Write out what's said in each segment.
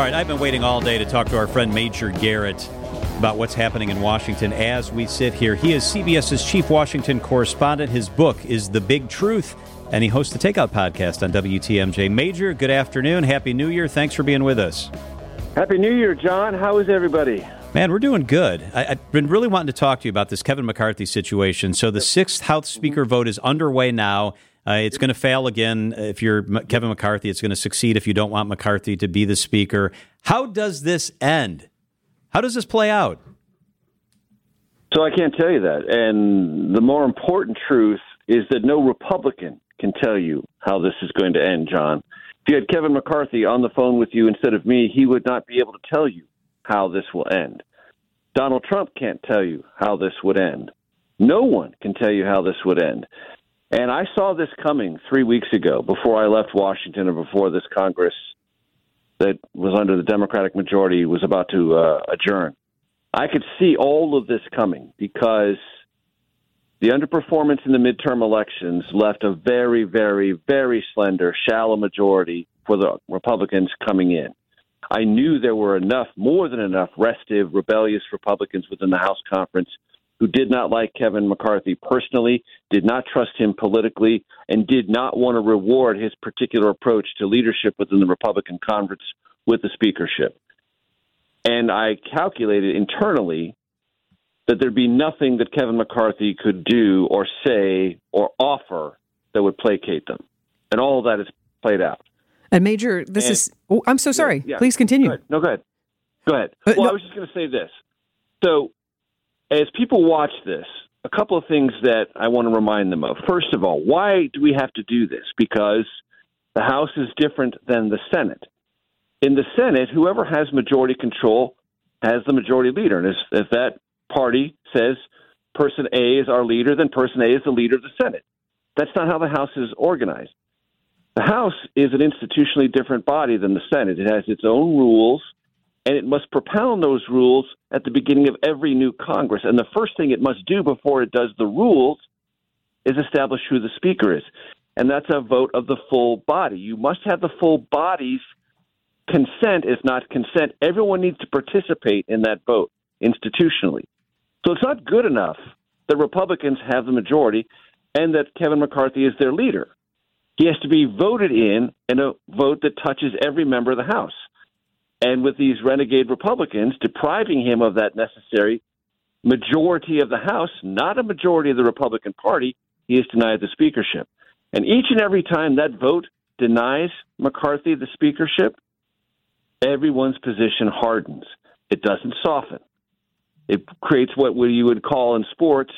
All right, I've been waiting all day to talk to our friend Major Garrett about what's happening in Washington as we sit here. He is CBS's chief Washington correspondent. His book is The Big Truth, and he hosts the Takeout podcast on WTMJ. Major, good afternoon. Happy New Year. Thanks for being with us. Happy New Year, John. How is everybody? Man, we're doing good. I, have been really wanting to talk to you about this Kevin McCarthy situation. So the sixth House Speaker vote is underway now. Uh, it's going to fail again if you're Kevin McCarthy. It's going to succeed if you don't want McCarthy to be the Speaker. How does this end? How does this play out? So I can't tell you that. And the more important truth is that no Republican can tell you how this is going to end, John. If you had Kevin McCarthy on the phone with you instead of me, he would not be able to tell you how this will end. Donald Trump can't tell you how this would end. No one can tell you how this would end. And I saw this coming three weeks ago before I left Washington and before this Congress that was under the Democratic majority was about to uh, adjourn. I could see all of this coming because the underperformance in the midterm elections left a very, very, very slender, shallow majority for the Republicans coming in. I knew there were enough, more than enough, restive, rebellious Republicans within the House conference who did not like Kevin McCarthy personally, did not trust him politically, and did not want to reward his particular approach to leadership within the Republican conference with the speakership. And I calculated internally that there'd be nothing that Kevin McCarthy could do or say or offer that would placate them. And all of that has played out. And Major, this and, is. Oh, I'm so sorry. Yeah, Please continue. Go no, go ahead. Go ahead. Uh, well, no. I was just going to say this. So as people watch this, a couple of things that I want to remind them of. First of all, why do we have to do this? Because the House is different than the Senate. In the Senate, whoever has majority control has the majority leader. And if, if that party says person A is our leader, then person A is the leader of the Senate. That's not how the House is organized. The House is an institutionally different body than the Senate. It has its own rules and it must propound those rules at the beginning of every new Congress. And the first thing it must do before it does the rules is establish who the Speaker is. And that's a vote of the full body. You must have the full body's consent, if not consent. Everyone needs to participate in that vote institutionally. So it's not good enough that Republicans have the majority and that Kevin McCarthy is their leader. He has to be voted in in a vote that touches every member of the House. And with these renegade Republicans depriving him of that necessary majority of the House, not a majority of the Republican Party, he is denied the speakership. And each and every time that vote denies McCarthy the speakership, everyone's position hardens. It doesn't soften. It creates what you would call in sports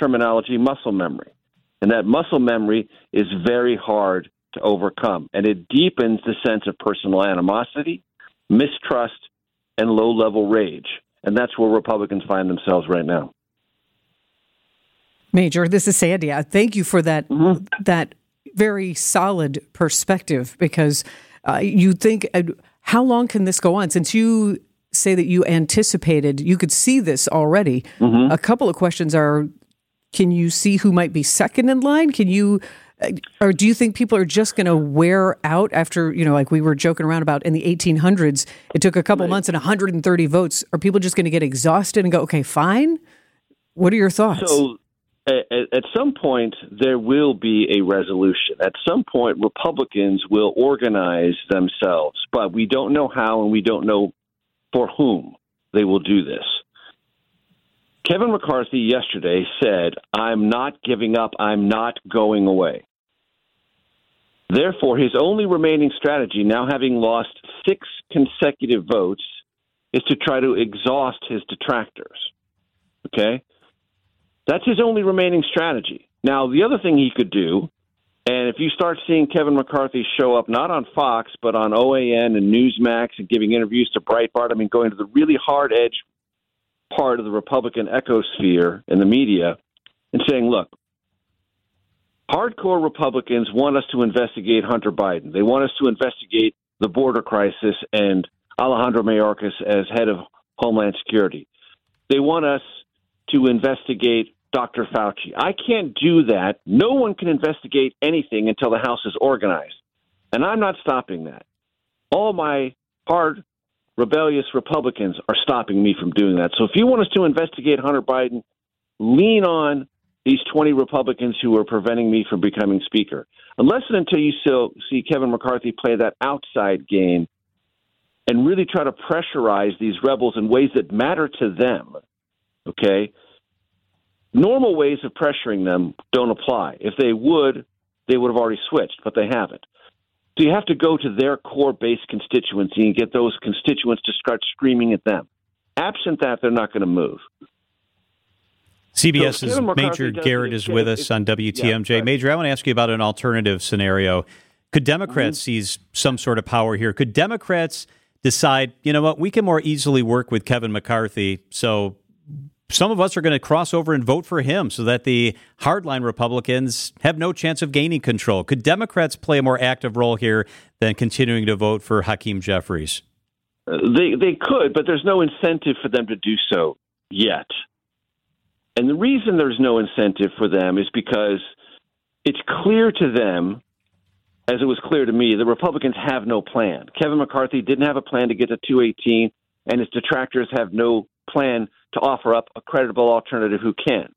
terminology muscle memory. And that muscle memory is very hard to overcome. And it deepens the sense of personal animosity mistrust, and low level rage. And that's where Republicans find themselves right now. Major, this is Sandy. Thank you for that mm-hmm. that very solid perspective because uh, you think uh, how long can this go on? Since you say that you anticipated, you could see this already. Mm-hmm. A couple of questions are: Can you see who might be second in line? Can you Uh, or do you think people are just going to wear out after you know like we were joking around about in the 1800s it took a couple right. months and 130 votes are people just going to get exhausted and go okay fine what are your thoughts so at, at some point there will be a resolution at some point republicans will organize themselves but we don't know how and we don't know for whom they will do this Kevin McCarthy yesterday said, I'm not giving up. I'm not going away. Therefore, his only remaining strategy, now having lost six consecutive votes, is to try to exhaust his detractors. Okay? That's his only remaining strategy. Now, the other thing he could do, and if you start seeing Kevin McCarthy show up not on Fox, but on OAN and Newsmax and giving interviews to Breitbart, I mean, going to the really hard edge part of the Republican ecosphere in the media and saying, look, hardcore Republicans want us to investigate Hunter Biden. They want us to investigate the border crisis and Alejandro Mayorkas as head of Homeland Security. They want us to investigate Dr. Fauci. I can't do that. No one can investigate anything until the House is organized. And I'm not stopping that. All my hard rebellious Republicans are stopping me from doing that. So if you want us to investigate Hunter Biden, lean on these 20 Republicans who are preventing me from becoming Speaker. Unless and until you still see Kevin McCarthy play that outside game and really try to pressurize these rebels in ways that matter to them, okay? Normal ways of pressuring them don't apply. If they would, they would have already switched, but they haven't. So you have to go to their core base constituency and get those constituents to start screaming at them. Absent that, they're not going to move. CBS's so Major Garrett is with us on WTMJ. Yeah, Major, I want to ask you about an alternative scenario. Could Democrats mm-hmm. seize some sort of power here? Could Democrats decide, you know what, we can more easily work with Kevin McCarthy, so some of us are going to cross over and vote for him so that the hardline Republicans have no chance of gaining control. Could Democrats play a more active role here than continuing to vote for Hakeem Jeffries? Uh, they they could, but there's no incentive for them to do so yet. And the reason there's no incentive for them is because it's clear to them, as it was clear to me, the Republicans have no plan. Kevin McCarthy didn't have a plan to get to 218, and his detractors have no plan to offer up a credible alternative who can.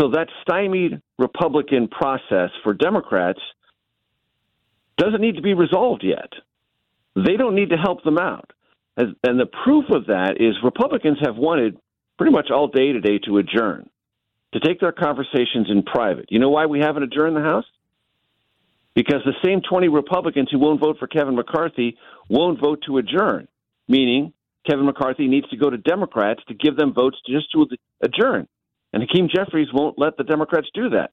So that stymied Republican process for Democrats doesn't need to be resolved yet. They don't need to help them out. And the proof of that is Republicans have wanted pretty much all day today to adjourn, to take their conversations in private. You know why we haven't adjourned the House? Because the same 20 Republicans who won't vote for Kevin McCarthy won't vote to adjourn, meaning Kevin McCarthy needs to go to Democrats to give them votes just to adjourn. And Hakeem Jeffries won't let the Democrats do that.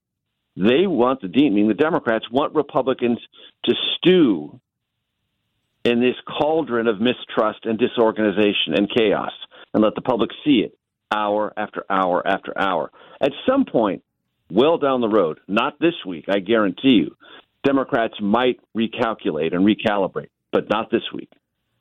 They want the meaning the Democrats want Republicans to stew in this cauldron of mistrust and disorganization and chaos and let the public see it hour after hour after hour. At some point, well down the road, not this week, I guarantee you, Democrats might recalculate and recalibrate, but not this week.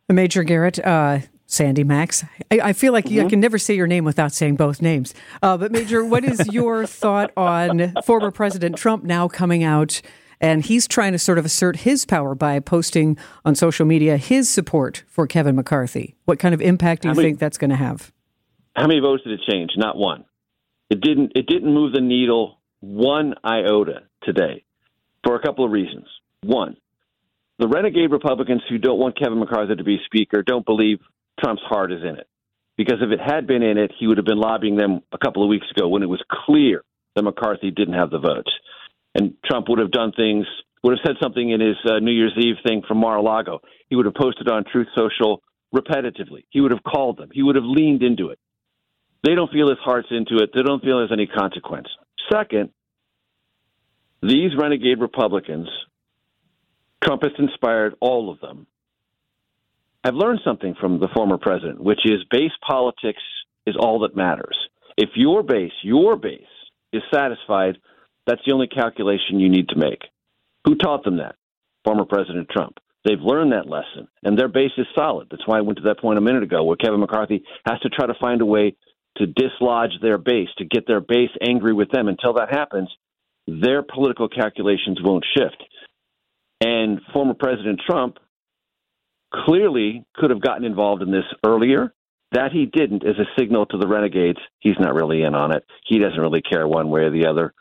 Major Garrett, uh, Sandy Maxx, I, I feel like mm-hmm. I can never say your name without saying both names. Uh, but, Major, what is your thought on former President Trump now coming out? And he's trying to sort of assert his power by posting on social media his support for Kevin McCarthy. What kind of impact do you many, think that's going to have? How many votes did it change? Not one. It didn't. It didn't move the needle one iota today, for a couple of reasons. One, the renegade Republicans who don't want Kevin McCarthy to be Speaker don't believe Trump's heart is in it. Because if it had been in it, he would have been lobbying them a couple of weeks ago when it was clear that McCarthy didn't have the votes. And Trump would have done things, would have said something in his uh, New Year's Eve thing from Mar a Lago. He would have posted on Truth Social repetitively. He would have called them. He would have leaned into it. They don't feel his heart's into it. They don't feel there's any consequence. Second, these renegade Republicans, Trump has inspired all of them I've learned something from the former president, which is base politics is all that matters. If your base, your base, is satisfied, that's the only calculation you need to make. Who taught them that? Former President Trump. They've learned that lesson, and their base is solid. That's why I went to that point a minute ago where Kevin McCarthy has to try to find a way to dislodge their base, to get their base angry with them. Until that happens, their political calculations won't shift. And former President Trump clearly could have gotten involved in this earlier. That he didn't is a signal to the renegades he's not really in on it. He doesn't really care one way or the other.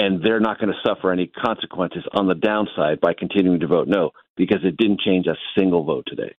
And they're not going to suffer any consequences on the downside by continuing to vote no because it didn't change a single vote today.